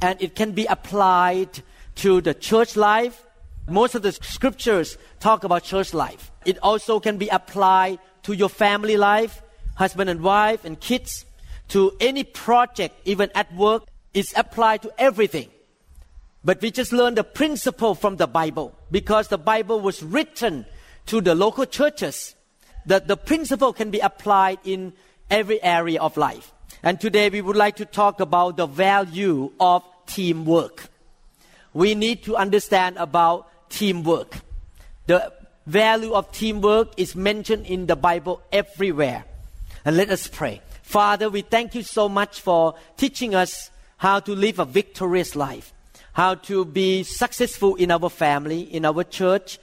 and it can be applied to the church life. Most of the scriptures talk about church life. It also can be applied to your family life, husband and wife and kids, to any project, even at work. It's applied to everything. But we just learn the principle from the Bible because the Bible was written to the local churches. That the principle can be applied in every area of life. And today we would like to talk about the value of teamwork. We need to understand about teamwork. The value of teamwork is mentioned in the Bible everywhere. And let us pray. Father, we thank you so much for teaching us how to live a victorious life, how to be successful in our family, in our church.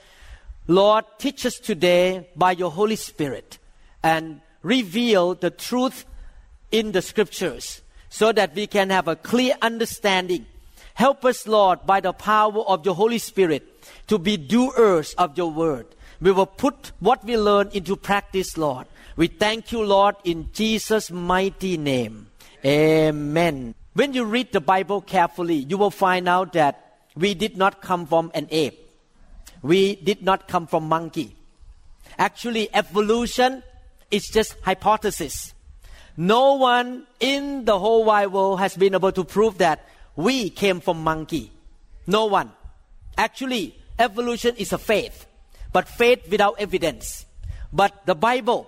Lord, teach us today by your Holy Spirit and reveal the truth in the scriptures so that we can have a clear understanding. Help us, Lord, by the power of your Holy Spirit to be doers of your word. We will put what we learn into practice, Lord. We thank you, Lord, in Jesus' mighty name. Amen. When you read the Bible carefully, you will find out that we did not come from an ape. We did not come from monkey. Actually, evolution is just hypothesis. No one in the whole wide world has been able to prove that we came from monkey. No one. Actually, evolution is a faith, but faith without evidence. But the Bible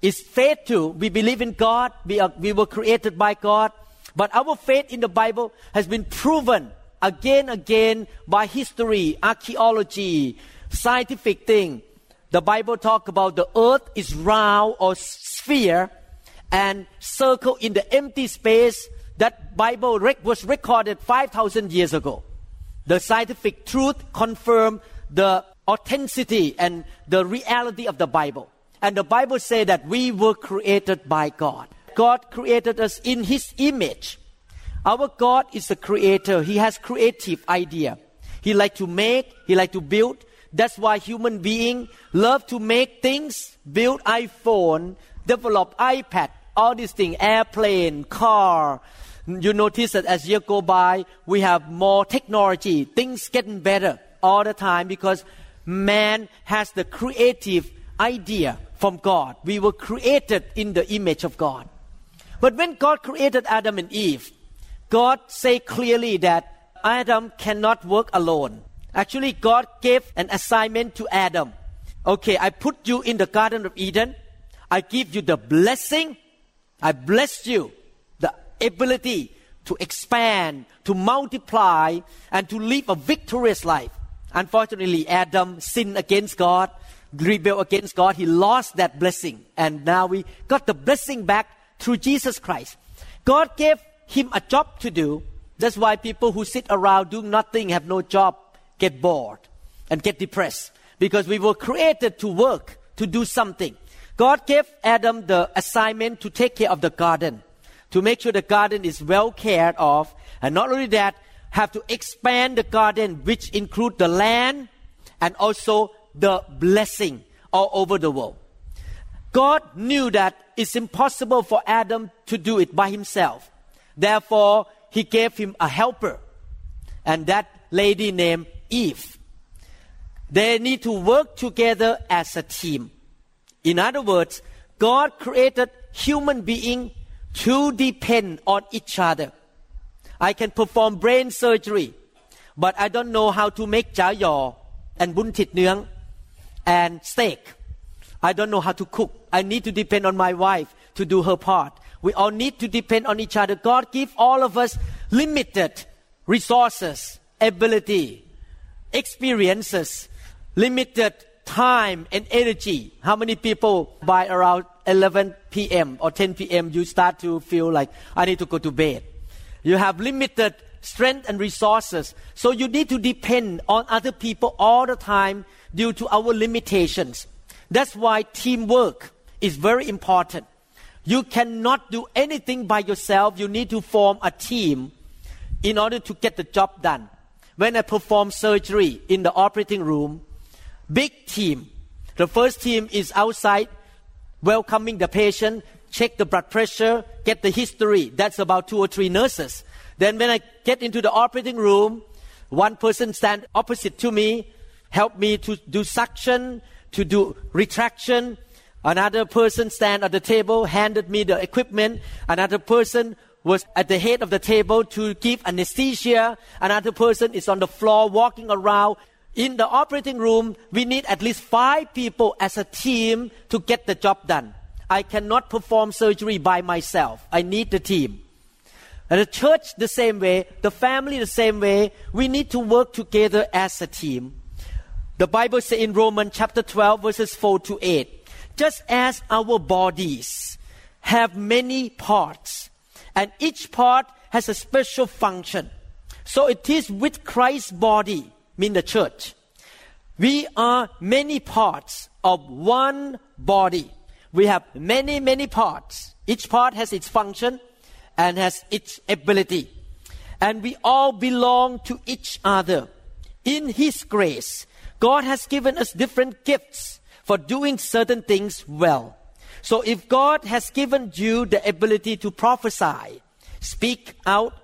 is faith too. We believe in God. We, are, we were created by God. But our faith in the Bible has been proven again and again by history, archaeology, scientific thing. The Bible talk about the earth is round or sphere and circle in the empty space that Bible rec- was recorded 5,000 years ago. The scientific truth confirm the authenticity and the reality of the Bible. And the Bible say that we were created by God. God created us in His image. Our God is a creator. He has creative idea. He like to make. He like to build. That's why human being love to make things, build iPhone, develop iPad, all these things, airplane, car. You notice that as year go by, we have more technology. Things getting better all the time because man has the creative idea from God. We were created in the image of God. But when God created Adam and Eve, God say clearly that Adam cannot work alone. Actually, God gave an assignment to Adam. Okay, I put you in the Garden of Eden. I give you the blessing. I bless you the ability to expand, to multiply, and to live a victorious life. Unfortunately, Adam sinned against God, rebelled against God. He lost that blessing. And now we got the blessing back through Jesus Christ. God gave him a job to do. That's why people who sit around doing nothing, have no job, get bored and get depressed. Because we were created to work, to do something. God gave Adam the assignment to take care of the garden, to make sure the garden is well cared of. And not only that, have to expand the garden, which include the land and also the blessing all over the world. God knew that it's impossible for Adam to do it by himself. Therefore, he gave him a helper. And that lady named Eve. They need to work together as a team. In other words, God created human being to depend on each other. I can perform brain surgery, but I don't know how to make chả giò and bún thịt nướng and steak. I don't know how to cook. I need to depend on my wife to do her part. We all need to depend on each other. God give all of us limited resources, ability, experiences, limited time and energy. How many people by around 11 p.m. or 10 p.m. you start to feel like I need to go to bed. You have limited strength and resources. So you need to depend on other people all the time due to our limitations. That's why teamwork is very important. You cannot do anything by yourself. You need to form a team in order to get the job done. When I perform surgery in the operating room, big team. The first team is outside welcoming the patient, check the blood pressure, get the history. That's about two or three nurses. Then when I get into the operating room, one person stand opposite to me, help me to do suction, to do retraction. Another person stand at the table, handed me the equipment. Another person was at the head of the table to give anesthesia. Another person is on the floor walking around. In the operating room, we need at least five people as a team to get the job done. I cannot perform surgery by myself. I need the team. And the church the same way, the family the same way, we need to work together as a team. The Bible says in Romans chapter 12 verses 4 to 8, just as our bodies have many parts, and each part has a special function. So it is with Christ's body, mean the church. We are many parts of one body. We have many, many parts. Each part has its function and has its ability. And we all belong to each other. In His grace, God has given us different gifts for doing certain things well. So if God has given you the ability to prophesy, speak out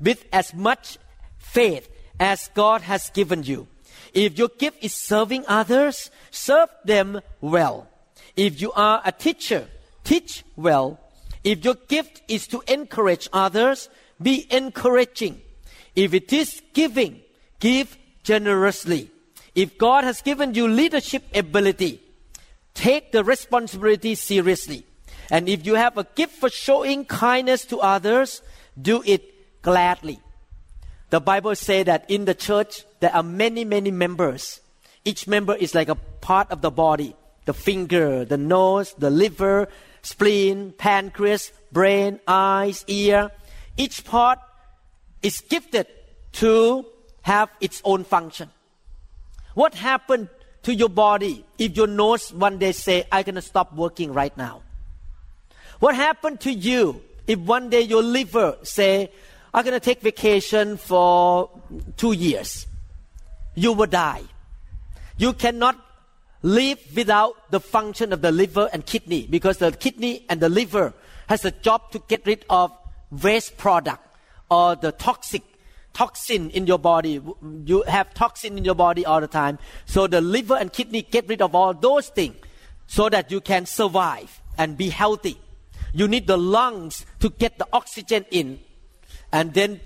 with as much faith as God has given you. If your gift is serving others, serve them well. If you are a teacher, teach well. If your gift is to encourage others, be encouraging. If it is giving, give generously. If God has given you leadership ability, take the responsibility seriously. And if you have a gift for showing kindness to others, do it gladly. The Bible says that in the church there are many, many members. Each member is like a part of the body. The finger, the nose, the liver, spleen, pancreas, brain, eyes, ear. Each part is gifted to have its own function. What happened to your body if your nose one day say, going to stop working right now? What happened to you if one day your liver say, I'm going to take vacation for two years? You will die. You cannot live without the function of the liver and kidney because the kidney and the liver has a job to get rid of waste product or the toxic toxin in your body. You have toxin in your body all the time. So the liver and kidney get rid of all those things so that you can survive and be healthy. You need the lungs to get the oxygen in. And then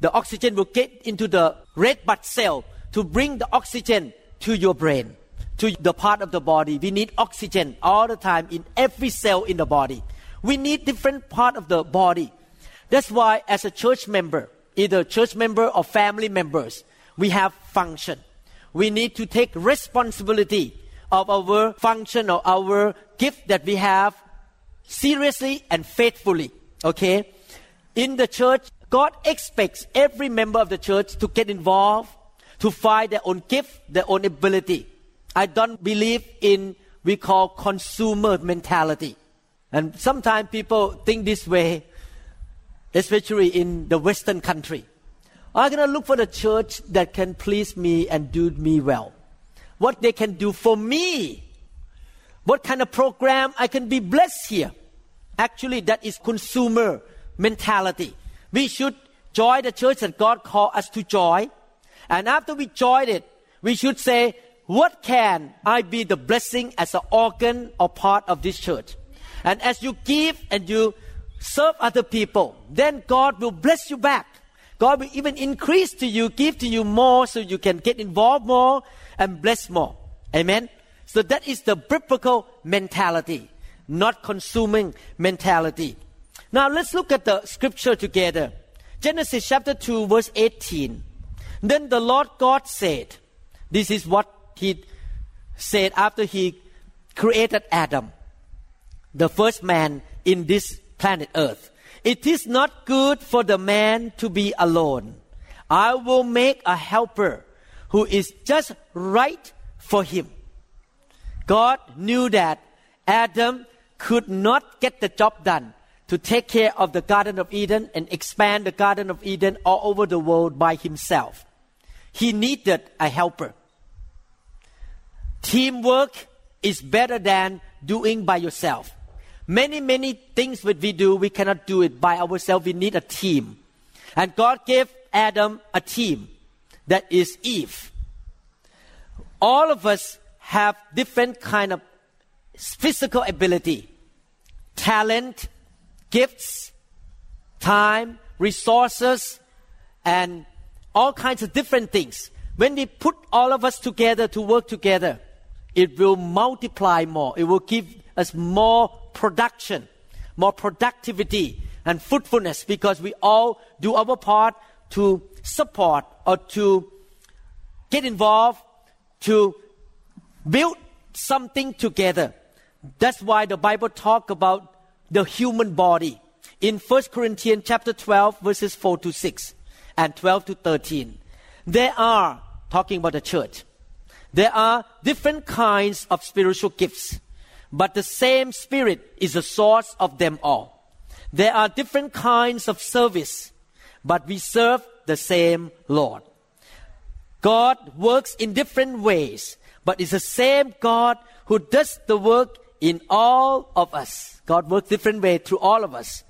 the oxygen will get into the red blood cell to bring the oxygen to your brain, to the part of the body. We need oxygen all the time in every cell in the body. We need different part of the body. That's why as a church member, either church member or family members, we have function. We need to take responsibility of our function or our gift that we have seriously and faithfully. Okay? In the church, God expects every member of the church to get involved, to find their own gift, their own ability. I don't believe in we call consumer mentality. And sometimes people think this way especially in the Western country. I'm going to look for the church that can please me and do me well. What they can do for me. What kind of program I can be blessed here. Actually, that is consumer mentality. We should join the church that God called us to join. And after we join it, we should say, what can I be the blessing as an organ or part of this church? And as you give and you serve other people, then God will bless you back. God will even increase to you, give to you more so you can get involved more and bless more. Amen. So that is the biblical mentality, not consuming mentality. Now let's look at the scripture together. Genesis chapter 2 verse 18. Then the Lord God said, this is what he said after he created Adam, the first man in this planet Earth. It is not good for the man to be alone. I will make a helper who is just right for him. God knew that Adam could not get the job done to take care of the Garden of Eden and expand the Garden of Eden all over the world by himself. He needed a helper. Teamwork is better than doing by yourself. Many, many things that we do, we cannot do it by ourselves. We need a team. And God gave Adam a team that is Eve. All of us have different kind of physical ability, talent, gifts, time, resources, and all kinds of different things. When we put all of us together to work together, it will multiply more. It will give us more production, more productivity and fruitfulness because we all do our part to support or to get involved to build something together. That's why the Bible talk about the human body in 1 Corinthians chapter 12 verses 4 to 6 and 12 to 13. There are talking about the church. There are different kinds of spiritual gifts, but the same Spirit is the source of them all. There are different kinds of service, but we serve the same Lord. God works in different ways, but it's the same God who does the work in all of us. God works different way through all of us.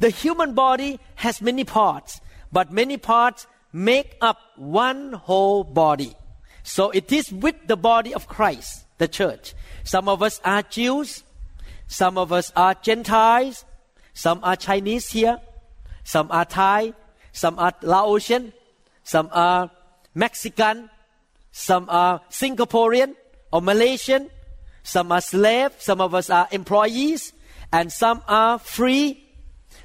The human body has many parts, but many parts make up one whole body. So it is with the body of Christ, the church. Some of us are Jews, some of us are Gentiles, some are Chinese here, some are Thai, some are Laotian, some are Mexican, some are Singaporean or Malaysian, some are slaves, some of us are employees, and some are free.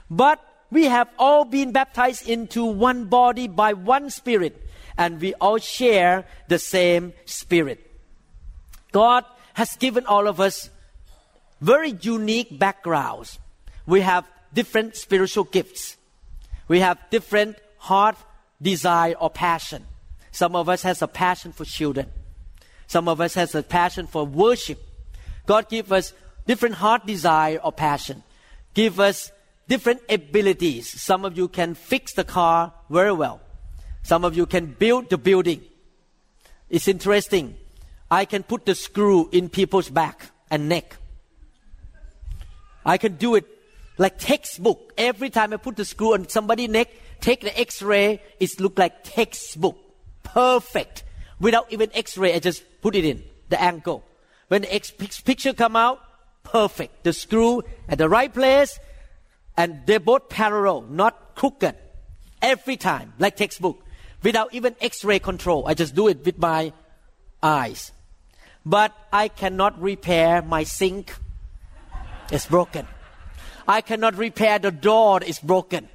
But we have all been baptized into one body by one spirit and we all share the same spirit. God has given all of us very unique backgrounds. We have different spiritual gifts. We have different heart desire or passion. Some of us has a passion for children. Some of us has a passion for worship. God give us different heart desire or passion. Give us different abilities. Some of you can fix the car very well. Some of you can build the building. It's interesting. I can put the screw in people's back and neck. I can do it like textbook. Every time I put the screw on somebody's neck, take the X-ray, it look like textbook. Perfect. Without even X-ray, I just put it in the angle. When the X picture come out, perfect. The screw at the right place, and they're both parallel, not crooked. Every time, like textbook without even x-ray control. I just do it with my eyes. But I cannot repair my sink. It's broken. I cannot repair the door. It's broken.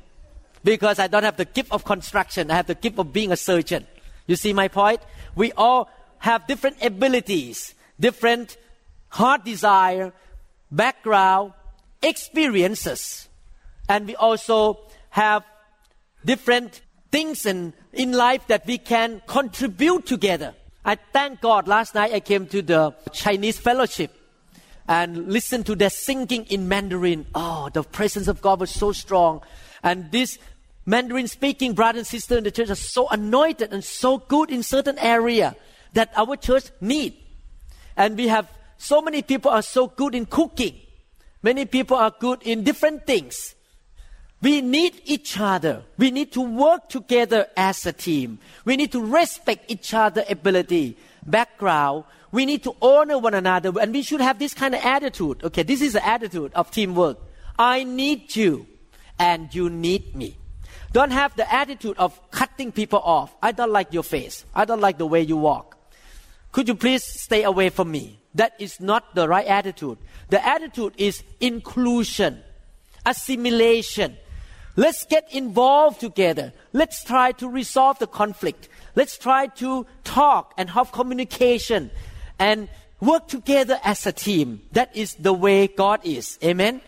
Because I don't have the gift of construction. I have the gift of being a surgeon. You see my point? We all have different abilities, different heart desire, background, experiences. And we also have different things in, in life that we can contribute together. I thank God. Last night I came to the Chinese fellowship and listened to their singing in Mandarin. Oh, the presence of God was so strong. And this Mandarin speaking brother and sister in the church are so anointed and so good in certain area that our church need. And we have so many people are so good in cooking. Many people are good in different things. We need each other. We need to work together as a team. We need to respect each other' ability, background. We need to honor one another. And we should have this kind of attitude. Okay, this is the attitude of teamwork. I need you and you need me. Don't have the attitude of cutting people off. I don't like your face. I don't like the way you walk. Could you please stay away from me? That is not the right attitude. The attitude is inclusion, assimilation, Let's get involved together. Let's try to resolve the conflict. Let's try to talk and have communication and work together as a team. That is the way God is. Amen.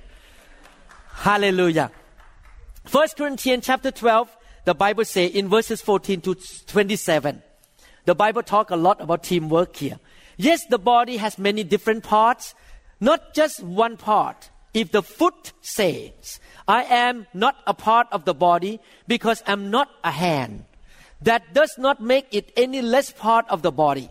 Hallelujah. First Corinthians chapter 12, the Bible say in verses 14 to 27, the Bible talk a lot about teamwork here. Yes, the body has many different parts, not just one part. If the foot says, I am not a part of the body because I'm not a hand, that does not make it any less part of the body.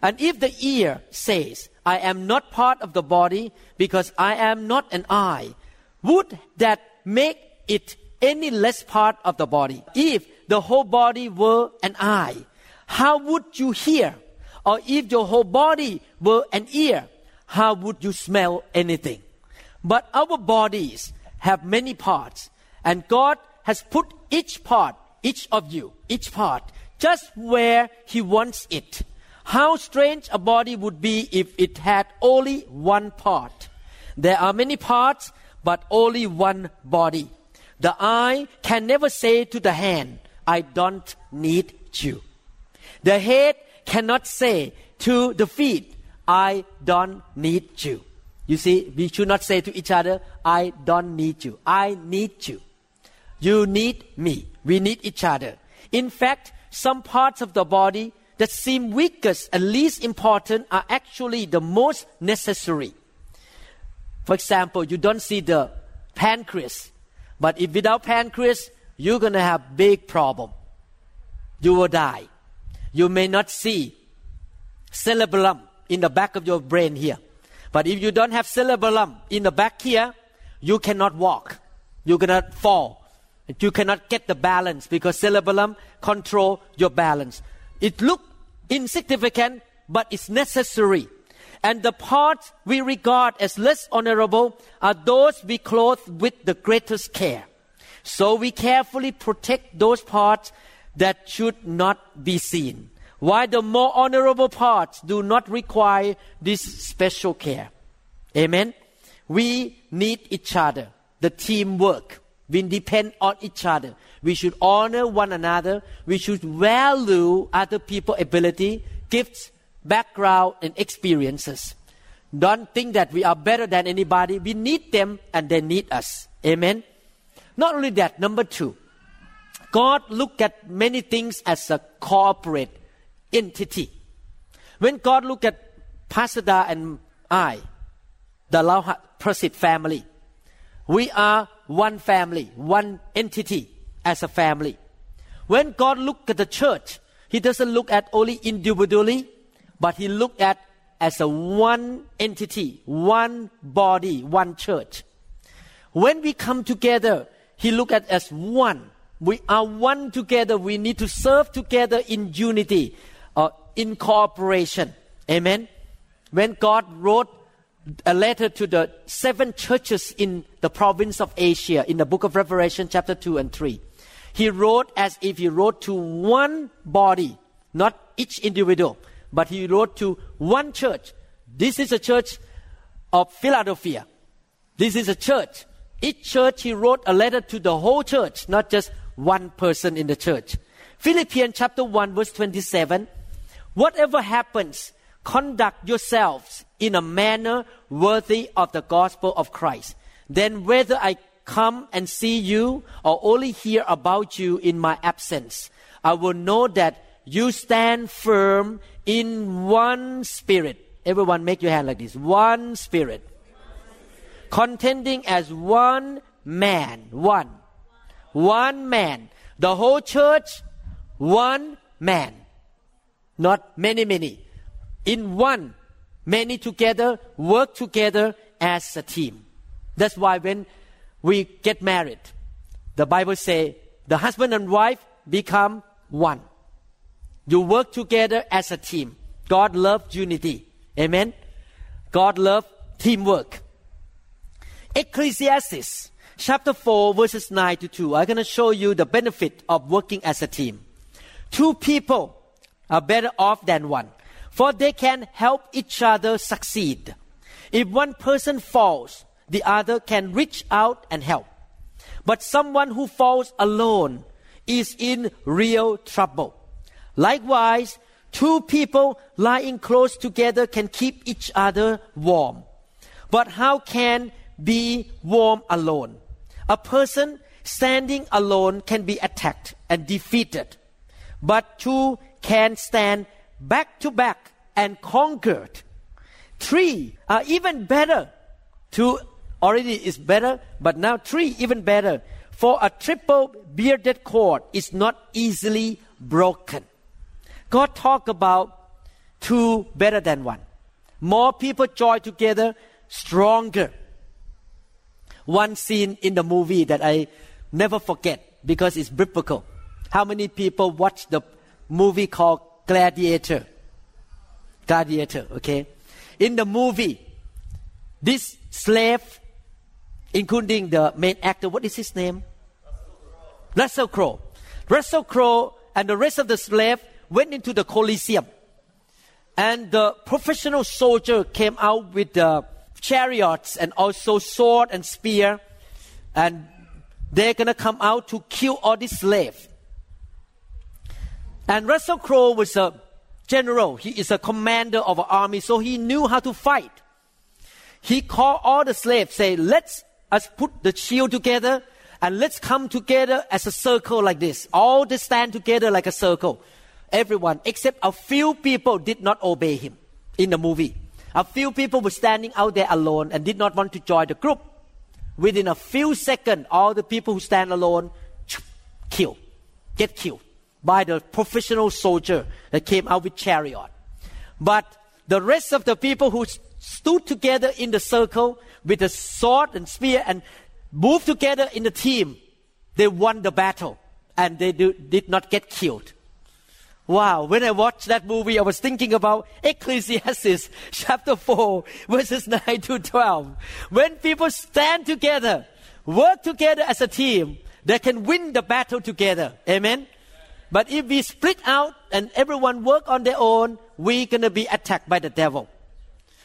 And if the ear says, I am not part of the body because I am not an eye, would that make it any less part of the body? If the whole body were an eye, how would you hear? Or if your whole body were an ear, how would you smell anything? But our bodies have many parts, and God has put each part, each of you, each part, just where He wants it. How strange a body would be if it had only one part. There are many parts, but only one body. The eye can never say to the hand, I don't need you. The head cannot say to the feet, I don't need you. You see, we should not say to each other, I don't need you. I need you. You need me. We need each other. In fact, some parts of the body that seem weakest and least important are actually the most necessary. For example, you don't see the pancreas, but if without pancreas, you're gonna have big problem. You will die. You may not see cerebellum in the back of your brain here. But if you don't have cerebellum in the back here, you cannot walk. You cannot fall. You cannot get the balance because cerebellum control your balance. It look insignificant, but it's necessary. And the parts we regard as less honorable are those we clothe with the greatest care. So we carefully protect those parts that should not be seen Why the more honorable parts do not require this special care. Amen. We need each other, the teamwork. We depend on each other. We should honor one another. We should value other people's ability, gifts, background, and experiences. Don't think that we are better than anybody. We need them and they need us. Amen. Not only that, number two, God looked at many things as a corporate entity. When God looked at Pasada and I, the Lau Prasit family, we are one family, one entity as a family. When God looked at the church, He doesn't look at only individually, but He looked at as a one entity, one body, one church. When we come together, He look at as one. We are one together. We need to serve together in unity uh, in cooperation. Amen. When God wrote a letter to the seven churches in the province of Asia in the book of Revelation, chapter 2 and 3, he wrote as if he wrote to one body, not each individual, but he wrote to one church. This is a church of Philadelphia. This is a church. Each church he wrote a letter to the whole church, not just one person in the church. Philippians chapter 1 verse 27 Whatever happens, conduct yourselves in a manner worthy of the gospel of Christ. Then whether I come and see you or only hear about you in my absence, I will know that you stand firm in one spirit. Everyone make your hand like this. One spirit. Contending as one man. One. One man. The whole church, one man not many, many. In one, many together work together as a team. That's why when we get married, the Bible say the husband and wife become one. You work together as a team. God loves unity. Amen. God loves teamwork. Ecclesiastes chapter 4 verses 9 to 2. I'm going to show you the benefit of working as a team. Two people are better off than one, for they can help each other succeed. If one person falls, the other can reach out and help. But someone who falls alone is in real trouble. Likewise, two people lying close together can keep each other warm. But how can be warm alone? A person standing alone can be attacked and defeated, but two can stand back to back and conquered. Three are even better. Two already is better, but now three even better. For a triple bearded cord is not easily broken. God talk about two better than one. More people join together, stronger. One scene in the movie that I never forget because it's biblical. How many people watch the movie called Gladiator? Gladiator, okay? In the movie, this slave, including the main actor, what is his name? Russell Crowe. Russell Crowe and the rest of the slave went into the Colosseum. And the professional soldier came out with the chariots and also sword and spear. And they're to come out to kill all these slaves. And Russell Crowe was a general. He is a commander of an army, so he knew how to fight. He called all the slaves, say, let's us put the shield together and let's come together as a circle like this. All they stand together like a circle. Everyone, except a few people did not obey him in the movie. A few people were standing out there alone and did not want to join the group. Within a few seconds, all the people who stand alone, kill, get killed by the professional soldier that came out with chariot. But the rest of the people who stood together in the circle with a sword and spear and moved together in the team, they won the battle and they do, did not get killed. Wow, when I watched that movie, I was thinking about Ecclesiastes chapter 4, verses 9 to 12. When people stand together, work together as a team, they can win the battle together. Amen? But if we split out and everyone work on their own, we're gonna be attacked by the devil.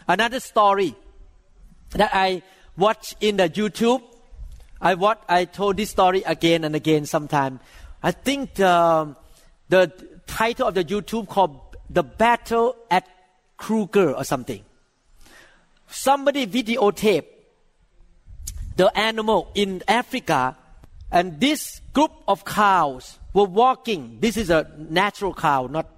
Another story that I watched in the YouTube, I what I told this story again and again sometime. I think um, the, the title of the YouTube called The Battle at Kruger or something. Somebody videotaped the animal in Africa and this group of cows were walking. This is a natural cow, not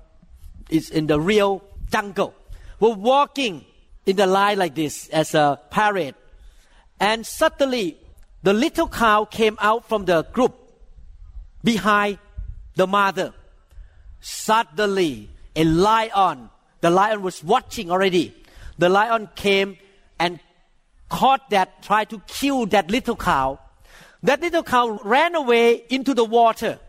it's in the real jungle. Were walking in the line like this as a parade. And suddenly the little cow came out from the group behind the mother. Suddenly, a lion, the lion was watching already. The lion came and caught that, tried to kill that little cow. That little cow ran away into the water.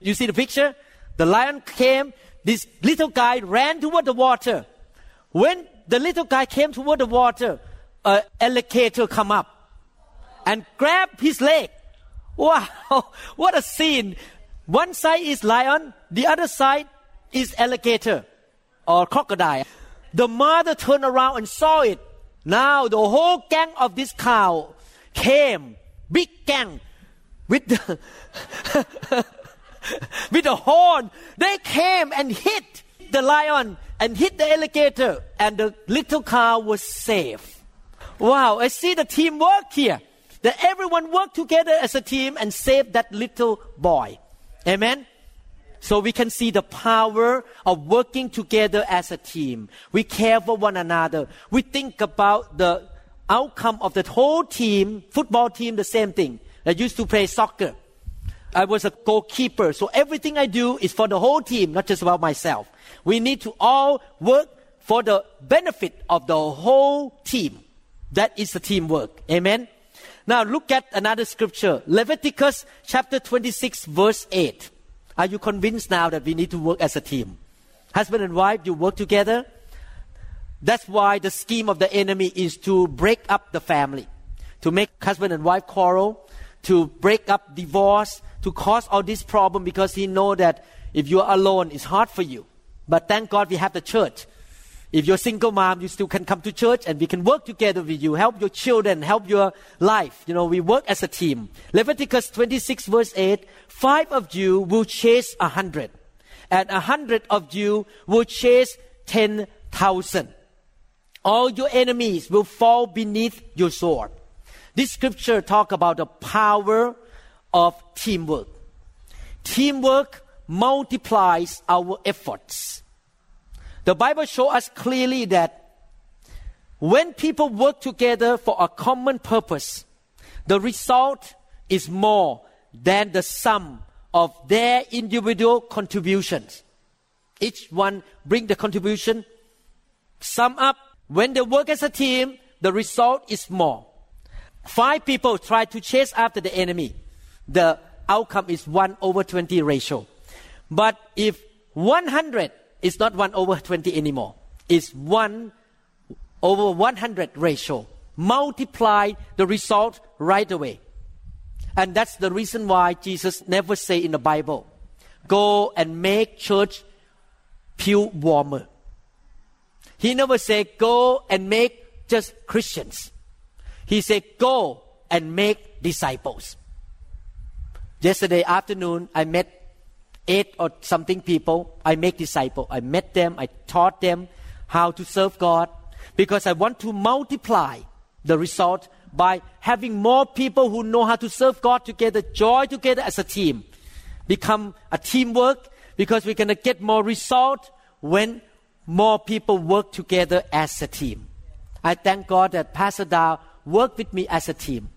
You see the picture? The lion came, this little guy ran toward the water. When the little guy came toward the water, an alligator come up and grab his leg. Wow, what a scene. One side is lion, the other side is alligator or crocodile. The mother turned around and saw it. Now the whole gang of this cow came, big gang, with the with the horn. They came and hit the lion and hit the alligator, and the little cow was safe. Wow, I see the teamwork here. That everyone worked together as a team and saved that little boy. Amen. So we can see the power of working together as a team. We care for one another. We think about the outcome of the whole team, football team, the same thing. I used to play soccer. I was a goalkeeper. So everything I do is for the whole team, not just about myself. We need to all work for the benefit of the whole team. That is the teamwork. Amen. Now look at another scripture. Leviticus chapter 26 verse 8. Are you convinced now that we need to work as a team? Husband and wife, you work together. That's why the scheme of the enemy is to break up the family, to make husband and wife quarrel, to break up divorce, to cause all this problem because he know that if you're alone, it's hard for you. But thank God we have the church if you're a single mom, you still can come to church and we can work together with you, help your children, help your life. You know, we work as a team. Leviticus 26 verse 8, five of you will chase a hundred and a hundred of you will chase ten thousand. All your enemies will fall beneath your sword. This scripture talk about the power of teamwork. Teamwork multiplies our efforts. The Bible shows us clearly that when people work together for a common purpose, the result is more than the sum of their individual contributions. Each one bring the contribution, sum up. When they work as a team, the result is more. Five people try to chase after the enemy. The outcome is 1 over 20 ratio. But if 100 is not 1 over 20 anymore, it's 1 over 100 ratio. Multiply the result right away. And that's the reason why Jesus never say in the Bible, go and make church pew warmer. He never say go and make just Christians. He said go and make disciples. Yesterday afternoon, I met eight or something people. I make disciple. I met them. I taught them how to serve God because I want to multiply the result by having more people who know how to serve God together, joy together as a team, become a teamwork because we're going to get more result when more people work together as a team. I thank God that Pastor Dow worked with me as a team.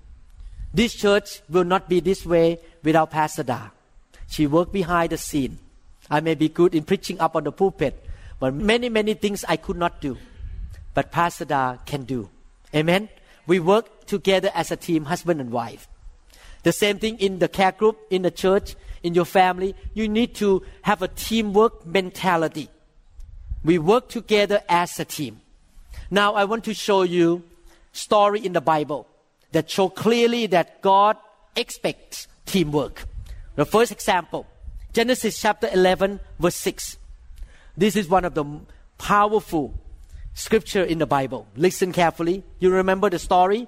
This church will not be this way without Pastor Dow. She worked behind the scene. I may be good in preaching up on the pulpit, but many, many things I could not do. But Pastor Dow can do. Amen. We work together as a team, husband and wife. The same thing in the care group, in the church, in your family. You need to have a teamwork mentality. We work together as a team. Now I want to show you story in the Bible that show clearly that God expects teamwork. The first example, Genesis chapter 11 verse 6. This is one of the powerful scripture in the Bible. Listen carefully. You remember the story?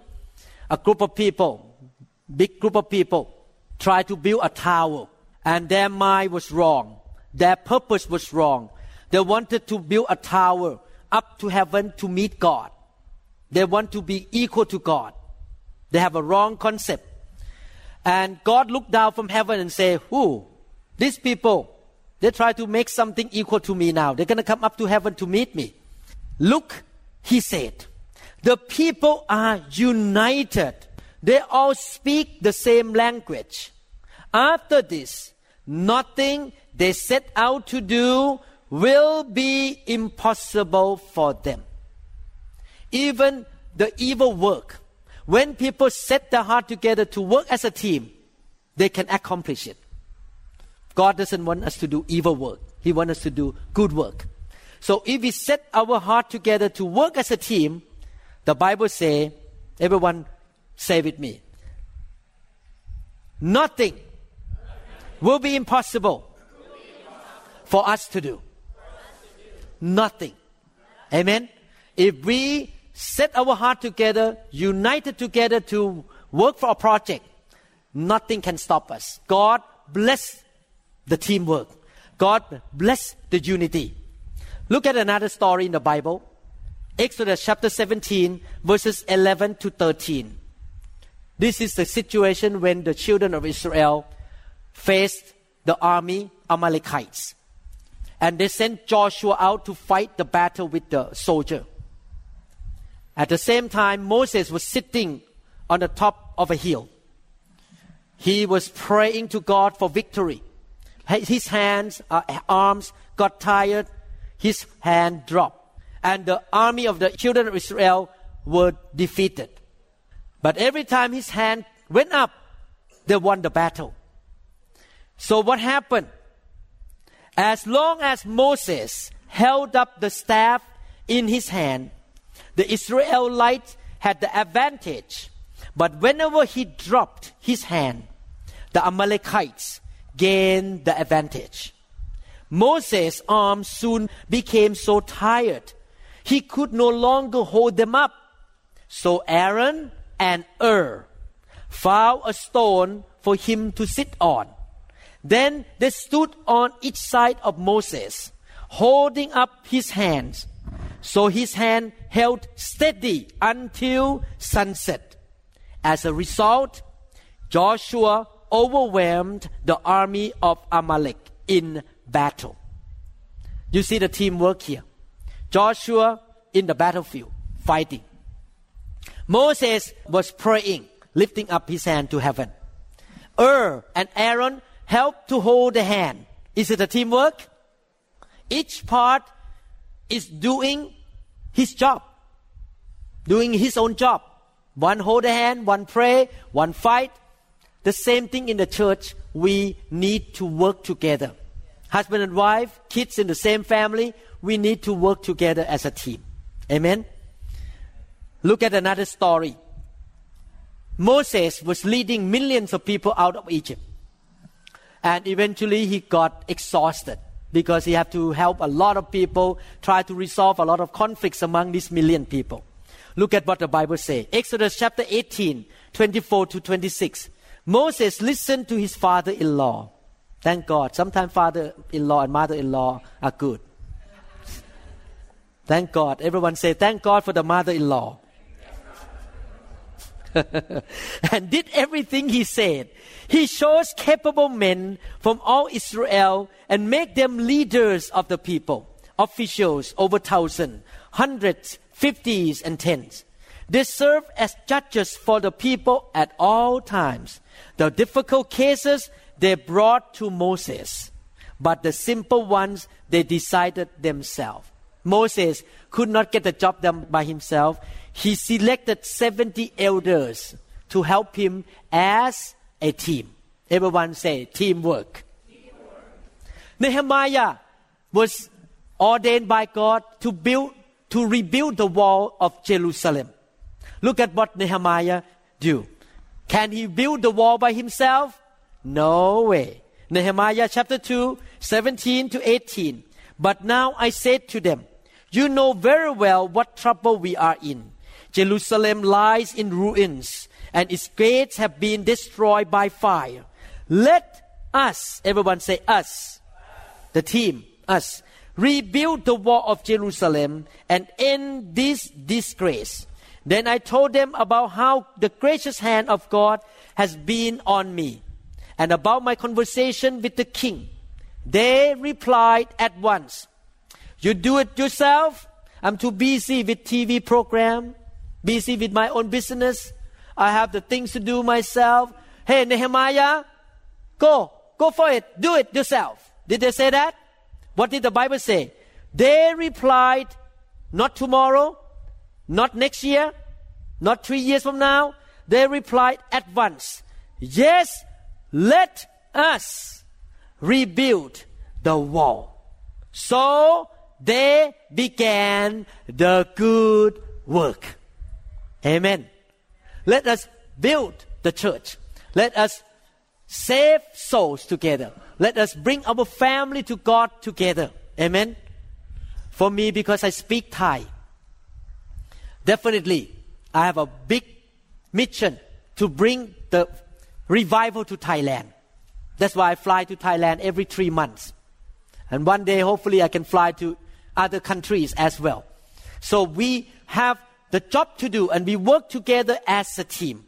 A group of people, big group of people, tried to build a tower and their mind was wrong. Their purpose was wrong. They wanted to build a tower up to heaven to meet God. They want to be equal to God. They have a wrong concept. And God looked down from heaven and said, Who? These people, they try to make something equal to me now. They're going to come up to heaven to meet me. Look, he said, the people are united. They all speak the same language. After this, nothing they set out to do will be impossible for them. Even the evil work, when people set their heart together to work as a team, they can accomplish it. God doesn't want us to do evil work. He wants us to do good work. So if we set our heart together to work as a team, the Bible say, everyone say with me, nothing will be impossible for us to do. Nothing. Amen. If we set our heart together, united together to work for a project, nothing can stop us. God bless the teamwork. God bless the unity. Look at another story in the Bible. Exodus chapter 17, verses 11 to 13. This is the situation when the children of Israel faced the army Amalekites. And they sent Joshua out to fight the battle with the soldier. At the same time, Moses was sitting on the top of a hill. He was praying to God for victory. His hands, uh, arms got tired his hand dropped. And the army of the children of Israel were defeated. But every time his hand went up, they won the battle. So what happened? As long as Moses held up the staff in his hand, the Israelites had the advantage. But whenever he dropped his hand, the Amalekites gained the advantage. Moses' arms soon became so tired, he could no longer hold them up. So Aaron and Hur found a stone for him to sit on. Then they stood on each side of Moses, holding up his hands. So his hand held steady until sunset. As a result, Joshua overwhelmed the army of Amalek in battle. You see the teamwork here. Joshua in the battlefield fighting. Moses was praying, lifting up his hand to heaven. Hur and Aaron helped to hold the hand. Is it a teamwork? Each part is doing his job, doing his own job. One hold a hand, one pray, one fight. The same thing in the church. We need to work together. Husband and wife, kids in the same family, we need to work together as a team. Amen. Look at another story. Moses was leading millions of people out of Egypt. And eventually he got exhausted because he had to help a lot of people, try to resolve a lot of conflicts among these million people. Look at what the Bible says. Exodus chapter 18, 24 to 26. Moses listened to his father-in-law. Thank God. Sometimes father-in-law and mother-in-law are good. Thank God. Everyone say, thank God for the mother-in-law. And did everything he said. He chose capable men from all Israel and made them leaders of the people, officials over thousand, hundreds, hundreds, fifties, and tens. They serve as judges for the people at all times. The difficult cases they brought to Moses, but the simple ones they decided themselves. Moses could not get the job done by himself he selected 70 elders to help him as a team. Everyone say teamwork. teamwork. Nehemiah was ordained by God to build, to rebuild the wall of Jerusalem. Look at what Nehemiah do. Can he build the wall by himself? No way. Nehemiah chapter 2, 17 to 18. But now I said to them, you know very well what trouble we are in Jerusalem lies in ruins and its gates have been destroyed by fire. Let us, everyone say us, the team, us, rebuild the wall of Jerusalem and end this disgrace. Then I told them about how the gracious hand of God has been on me and about my conversation with the king. They replied at once, You do it yourself? I'm too busy with TV program busy with my own business. I have the things to do myself. Hey, Nehemiah, go, go for it. Do it yourself. Did they say that? What did the Bible say? They replied, not tomorrow, not next year, not three years from now. They replied at once, yes, let us rebuild the wall. So they began the good work. Amen. Let us build the church. Let us save souls together. Let us bring our family to God together. Amen. For me, because I speak Thai, definitely I have a big mission to bring the revival to Thailand. That's why I fly to Thailand every three months. And one day, hopefully, I can fly to other countries as well. So we have the job to do and we work together as a team.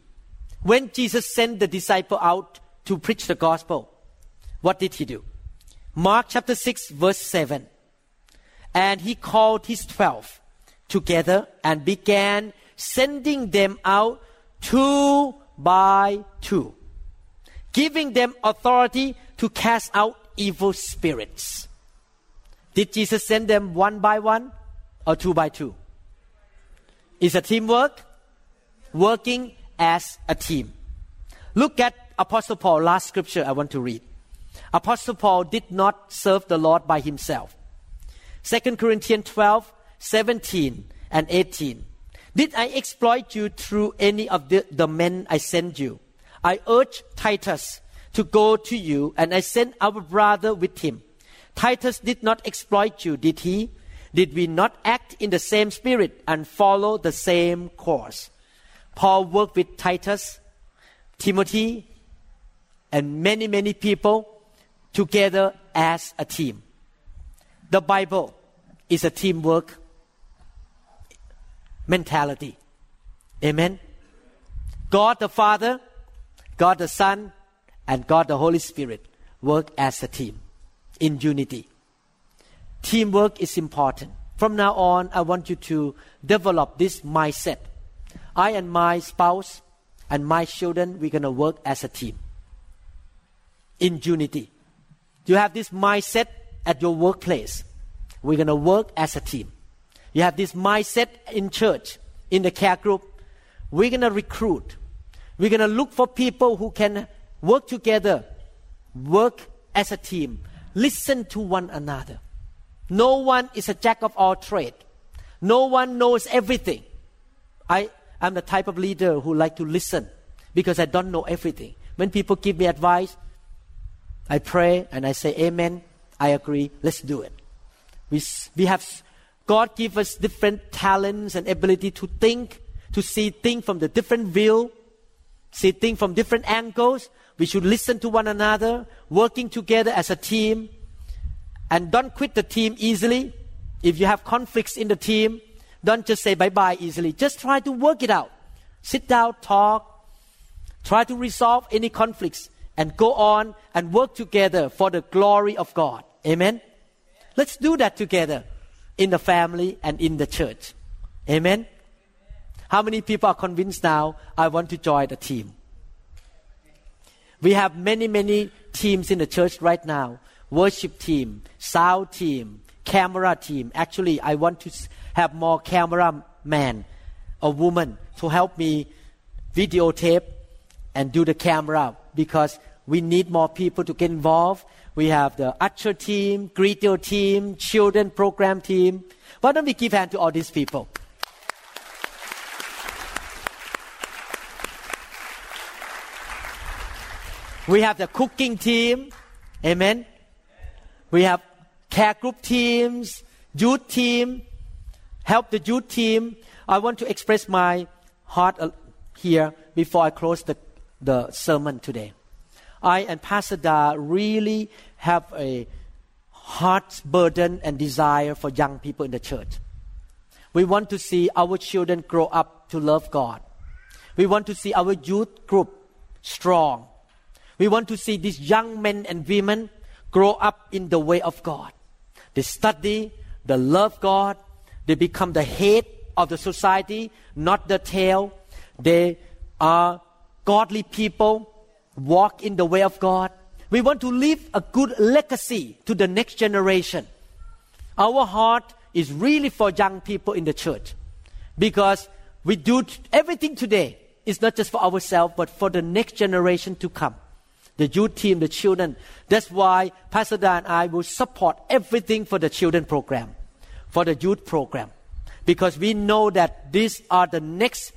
When Jesus sent the disciple out to preach the gospel, what did he do? Mark chapter 6 verse 7. And he called his twelve together and began sending them out two by two, giving them authority to cast out evil spirits. Did Jesus send them one by one or two by two? Is a teamwork, working as a team. Look at Apostle Paul, last scripture I want to read. Apostle Paul did not serve the Lord by himself. 2 Corinthians 12, 17 and 18. Did I exploit you through any of the, the men I sent you? I urged Titus to go to you, and I sent our brother with him. Titus did not exploit you, did he? Did we not act in the same spirit and follow the same course? Paul worked with Titus, Timothy, and many, many people together as a team. The Bible is a teamwork mentality. Amen. God the Father, God the Son, and God the Holy Spirit work as a team in unity. Teamwork is important. From now on, I want you to develop this mindset. I and my spouse and my children, we're going to work as a team in unity. You have this mindset at your workplace. We're going to work as a team. You have this mindset in church, in the care group. We're going to recruit. We're going to look for people who can work together, work as a team, listen to one another. No one is a jack of all trades. No one knows everything. I am the type of leader who like to listen because I don't know everything. When people give me advice, I pray and I say, Amen. I agree. Let's do it. We, we have, God give us different talents and ability to think, to see things from the different view, see things from different angles. We should listen to one another, working together as a team, and don't quit the team easily. If you have conflicts in the team, don't just say bye bye easily. Just try to work it out. Sit down, talk, try to resolve any conflicts, and go on and work together for the glory of God. Amen. Let's do that together in the family and in the church. Amen. How many people are convinced now? I want to join the team. We have many, many teams in the church right now worship team, sound team, camera team. Actually, I want to have more camera man or woman to help me videotape and do the camera because we need more people to get involved. We have the usher team, greeter team, children program team. Why don't we give hand to all these people? We have the cooking team. Amen. We have care group teams, youth team, help the youth team. I want to express my heart uh, here before I close the, the sermon today. I and Pastor Da really have a heart burden and desire for young people in the church. We want to see our children grow up to love God. We want to see our youth group strong. We want to see these young men and women grow up in the way of God. They study, they love God, they become the head of the society, not the tail. They are godly people, walk in the way of God. We want to leave a good legacy to the next generation. Our heart is really for young people in the church because we do everything today is not just for ourselves but for the next generation to come the youth team, the children. That's why Pastor Dan and I will support everything for the children program, for the youth program, because we know that these are the next,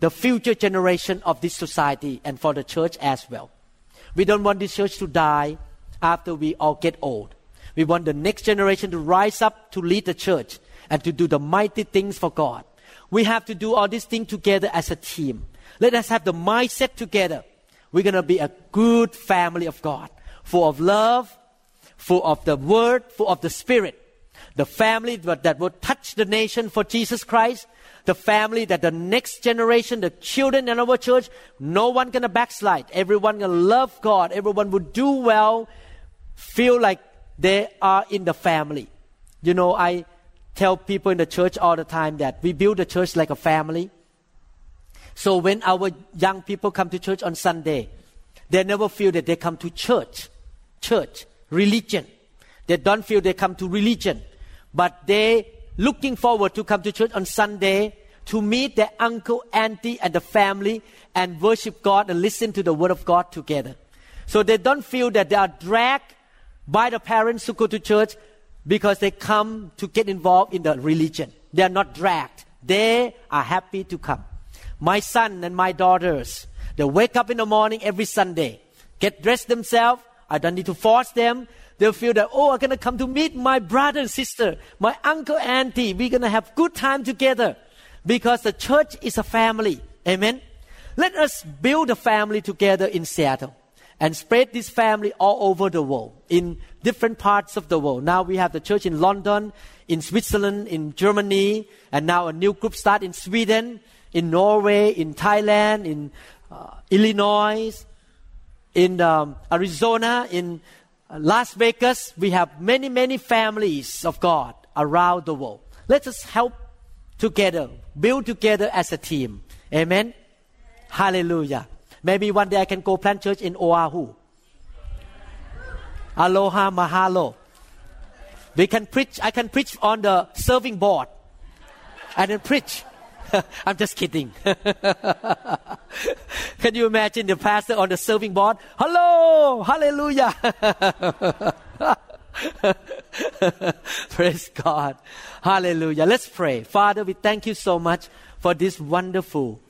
the future generation of this society and for the church as well. We don't want this church to die after we all get old. We want the next generation to rise up to lead the church and to do the mighty things for God. We have to do all these things together as a team. Let us have the mindset together we're going to be a good family of God, full of love, full of the Word, full of the Spirit. The family that will touch the nation for Jesus Christ. The family that the next generation, the children in our church, no one gonna backslide. Everyone gonna love God. Everyone will do well, feel like they are in the family. You know, I tell people in the church all the time that we build the church like a family. So when our young people come to church on Sunday, they never feel that they come to church, church, religion. They don't feel they come to religion, but they looking forward to come to church on Sunday to meet their uncle, auntie, and the family and worship God and listen to the word of God together. So they don't feel that they are dragged by the parents who go to church because they come to get involved in the religion. They are not dragged. They are happy to come. My son and my daughters, they wake up in the morning every Sunday, get dressed themselves. I don't need to force them. They'll feel that, oh, I'm going to come to meet my brother and sister, my uncle, auntie. We're going to have good time together because the church is a family. Amen. Let us build a family together in Seattle and spread this family all over the world in different parts of the world. Now we have the church in London, in Switzerland, in Germany, and now a new group start in Sweden in Norway, in Thailand, in uh, Illinois, in um, Arizona, in Las Vegas, we have many, many families of God around the world. Let us help together, build together as a team. Amen. Hallelujah. Maybe one day I can go plant church in Oahu. Aloha mahalo. We can preach, I can preach on the serving board and then preach. I'm just kidding. Can you imagine the pastor on the serving board? Hello, hallelujah. Praise God. Hallelujah. Let's pray. Father, we thank you so much for this wonderful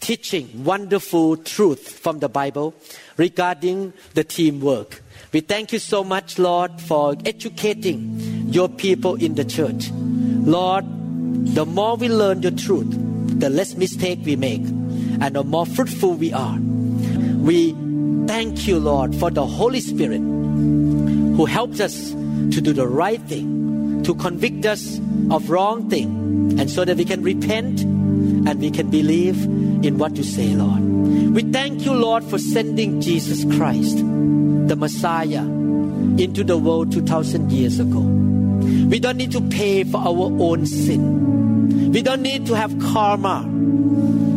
teaching, wonderful truth from the Bible regarding the teamwork. We thank you so much, Lord, for educating your people in the church. Lord, the more we learn the truth, the less mistake we make, and the more fruitful we are. We thank you, Lord, for the Holy Spirit who helps us to do the right thing, to convict us of wrong thing, and so that we can repent and we can believe in what you say, Lord. We thank you, Lord, for sending Jesus Christ the Messiah into the world 2,000 years ago. We don't need to pay for our own sin. We don't need to have karma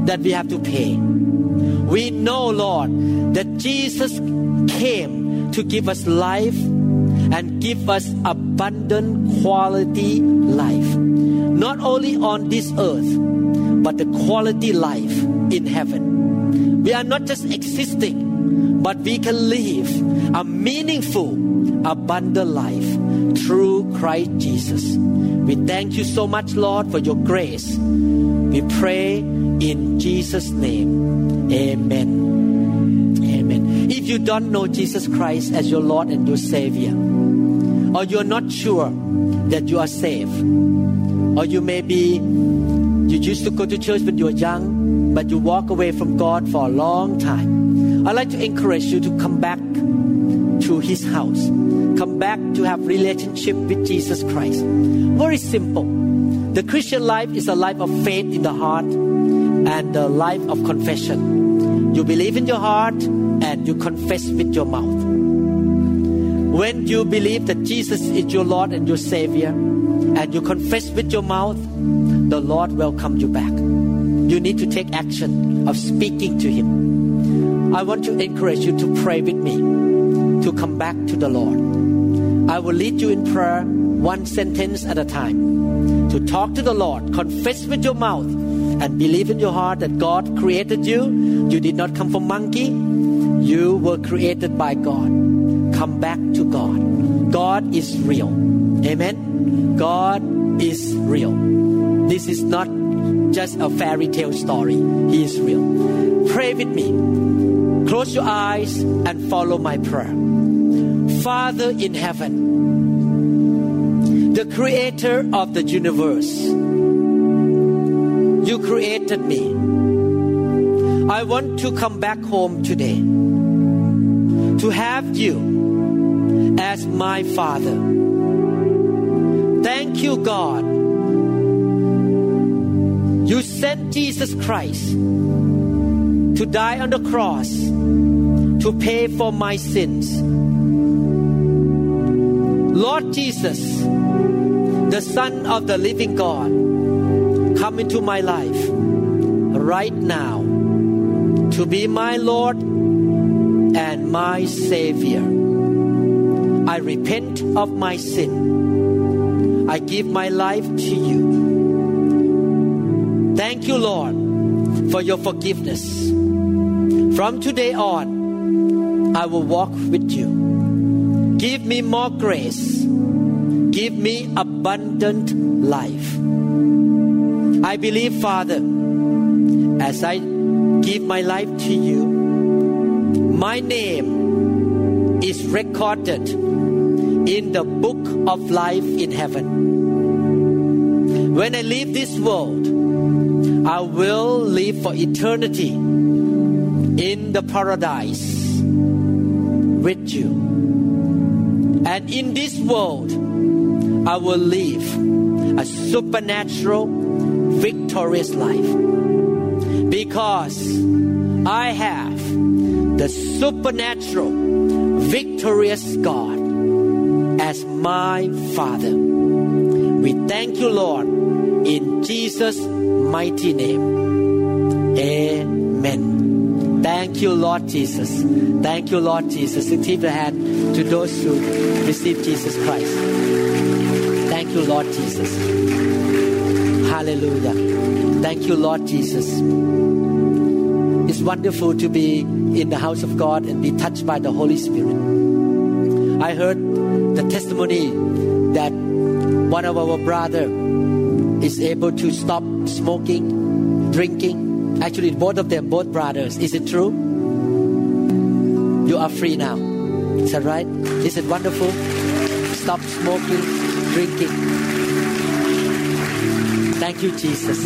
that we have to pay. We know, Lord, that Jesus came to give us life and give us abundant quality life. Not only on this earth, but the quality life in heaven. We are not just existing but we can live a meaningful, abundant life through Christ Jesus. We thank you so much, Lord, for your grace. We pray in Jesus' name. Amen. Amen. If you don't know Jesus Christ as your Lord and your Savior, or you're not sure that you are saved, or you may be, you used to go to church when you were young, but you walk away from God for a long time. I'd like to encourage you to come back to His house. Come back to have relationship with Jesus Christ. Very simple. The Christian life is a life of faith in the heart and a life of confession. You believe in your heart and you confess with your mouth. When you believe that Jesus is your Lord and your Savior, and you confess with your mouth, the Lord welcome you back. You need to take action of speaking to Him. I want to encourage you to pray with me to come back to the Lord. I will lead you in prayer one sentence at a time. To talk to the Lord, confess with your mouth, and believe in your heart that God created you. You did not come from monkey. You were created by God. Come back to God. God is real. Amen. God is real. This is not just a fairy tale story. He is real. Pray with me. Close your eyes and follow my prayer. Father in heaven, the creator of the universe, you created me. I want to come back home today to have you as my Father. Thank you, God. You sent Jesus Christ to die on the cross to pay for my sins. Lord Jesus, the Son of the living God, come into my life right now to be my Lord and my Savior. I repent of my sin. I give my life to you. Thank you, Lord, for your forgiveness. From today on, I will walk with you. Give me more grace. Give me abundant life. I believe, Father, as I give my life to you, my name is recorded in the book of life in heaven. When I leave this world, I will live for eternity in the paradise with you. And in this world, I will live a supernatural, victorious life. Because I have the supernatural, victorious God as my Father. We thank you, Lord, in Jesus' mighty name. Amen. Thank you, Lord Jesus. Thank you, Lord Jesus. Give a hand to those who receive Jesus Christ. You, Lord Jesus. Hallelujah. Thank you, Lord Jesus. It's wonderful to be in the house of God and be touched by the Holy Spirit. I heard the testimony that one of our brother is able to stop smoking, drinking. Actually, both of them, both brothers. Is it true? You are free now. Is that right? Is it wonderful? Stop smoking, drinking. Thank you, Jesus.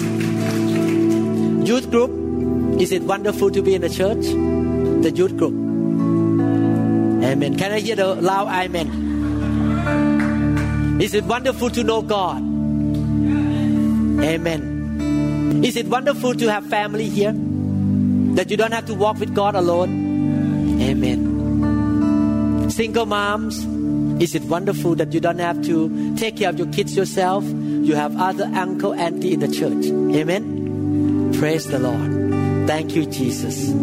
Youth group, is it wonderful to be in the church? The youth group. Amen. Can I hear the loud amen? Is it wonderful to know God? Amen. Is it wonderful to have family here? That you don't have to walk with God alone? Amen. Single moms, is it wonderful that you don't have to take care of your kids yourself? You have other uncle, auntie in the church. Amen. Praise the Lord. Thank you, Jesus.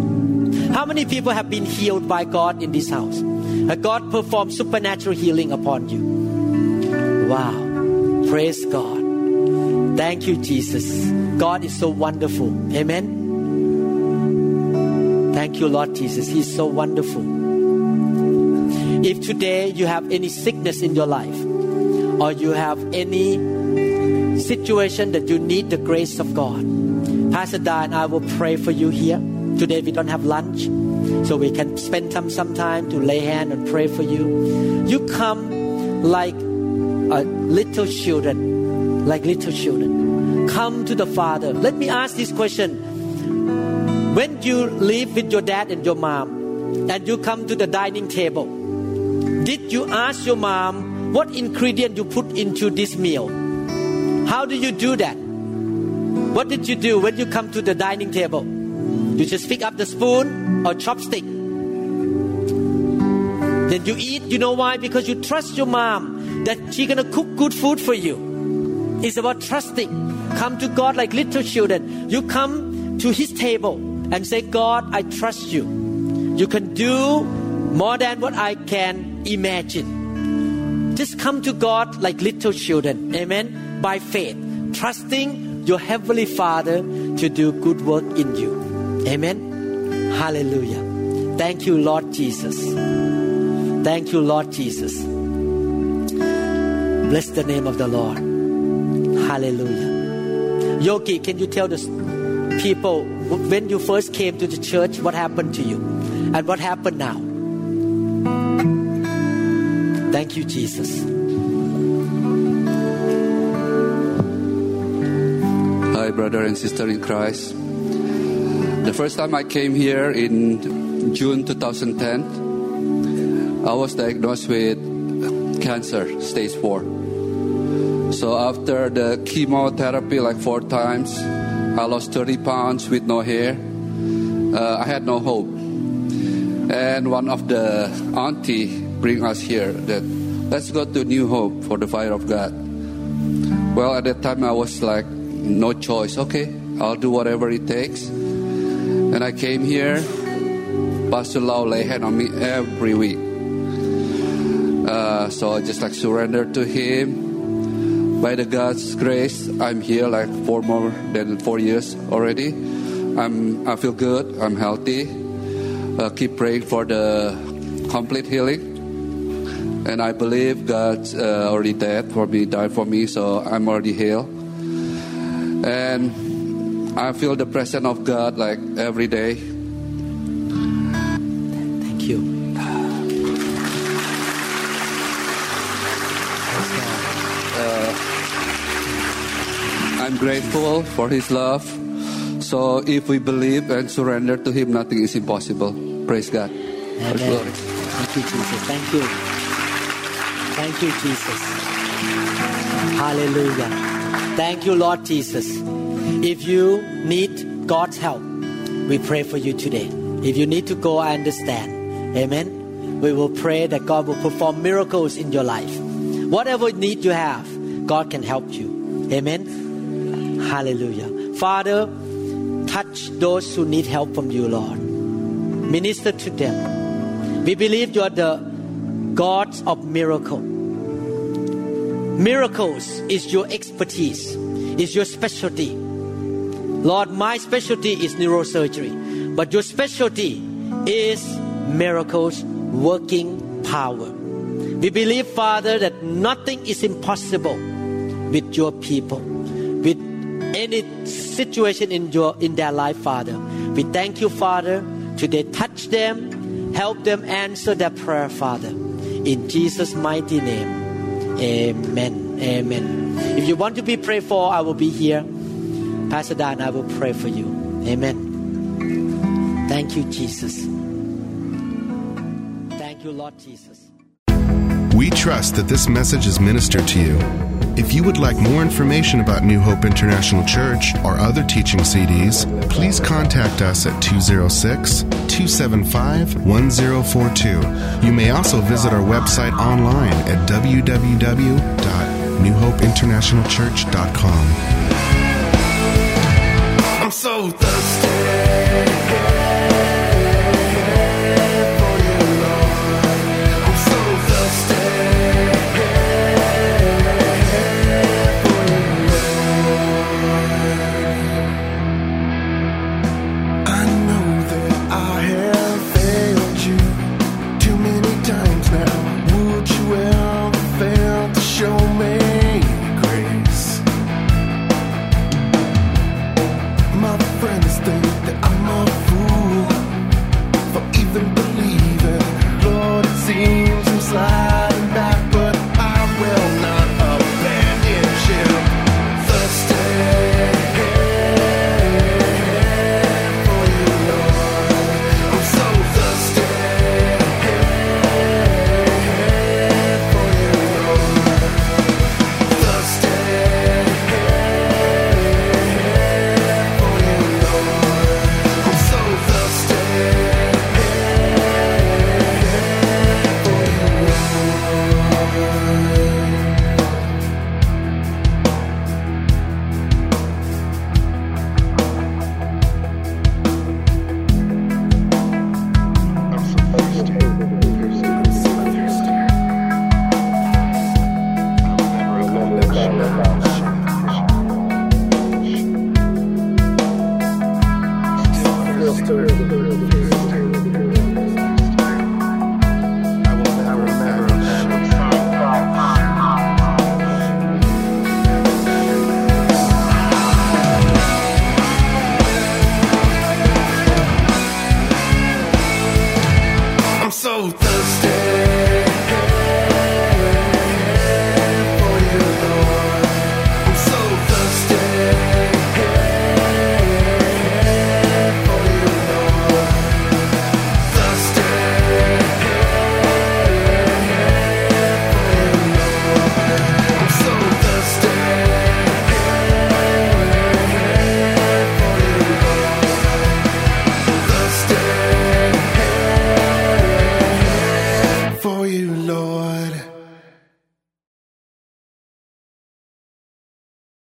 How many people have been healed by God in this house? God performed supernatural healing upon you. Wow. Praise God. Thank you, Jesus. God is so wonderful. Amen. Thank you, Lord Jesus. He's so wonderful. If today you have any sickness in your life, or you have any situation that you need the grace of God, Pastor Da and I will pray for you here. Today we don't have lunch, so we can spend some, some time to lay hand and pray for you. You come like uh, little children, like little children. Come to the Father. Let me ask this question. When you live with your dad and your mom, and you come to the dining table, did you ask your mom what ingredient you put into this meal? How do you do that? What did you do when you come to the dining table? You just pick up the spoon or chopstick. Then you eat. You know why? Because you trust your mom that she's gonna cook good food for you. It's about trusting. Come to God like little children. You come to His table and say, God, I trust you. You can do more than what I can imagine. Just come to God like little children. Amen. By faith, trusting your Heavenly Father to do good work in you. Amen. Hallelujah. Thank you, Lord Jesus. Thank you, Lord Jesus. Bless the name of the Lord. Hallelujah. Yogi, can you tell the people when you first came to the church what happened to you and what happened now? Thank you, Jesus. Hi, brother and sister in Christ. The first time I came here in June 2010, I was diagnosed with cancer, stage 4. So after the chemotherapy, like four times, I lost 30 pounds with no hair. Uh, I had no hope. And one of the auntie bring us here that let's go to New Hope for the fire of God. Well, at that time I was like, no choice. Okay, I'll do whatever it takes. And I came here. Pastor Lau lay hand on me every week. Uh, so I just like surrender to him. By the God's grace, I'm here like four more than four years already. I'm I feel good. I'm healthy. Uh, keep praying for the complete healing. And I believe God uh, already died for me, died for me, so I'm already healed. And I feel the presence of God like every day. Thank you. Praise I'm grateful for His love. So if we believe and surrender to Him, nothing is impossible. Praise God. Amen. glory. Thank you, Jesus. Thank you. Thank you, Jesus. Hallelujah. Thank you, Lord Jesus. If you need God's help, we pray for you today. If you need to go, I understand. Amen. We will pray that God will perform miracles in your life. Whatever need you have, God can help you. Amen. Hallelujah. Father, touch those who need help from you, Lord. Minister to them. We believe you are the God of miracle. Miracles is your expertise, is your specialty. Lord, my specialty is neurosurgery, but your specialty is miracles working power. We believe, Father, that nothing is impossible with your people, with any situation in your in their life, Father. We thank you, Father. Today, touch them, help them answer their prayer, Father. In Jesus' mighty name. Amen. Amen. If you want to be prayed for, I will be here. Pastor Dan, I will pray for you. Amen. Thank you, Jesus. Thank you, Lord Jesus. We trust that this message is ministered to you. If you would like more information about New Hope International Church or other teaching CDs, please contact us at 206 275 1042. You may also visit our website online at www.newhopeinternationalchurch.com. I'm so thirsty.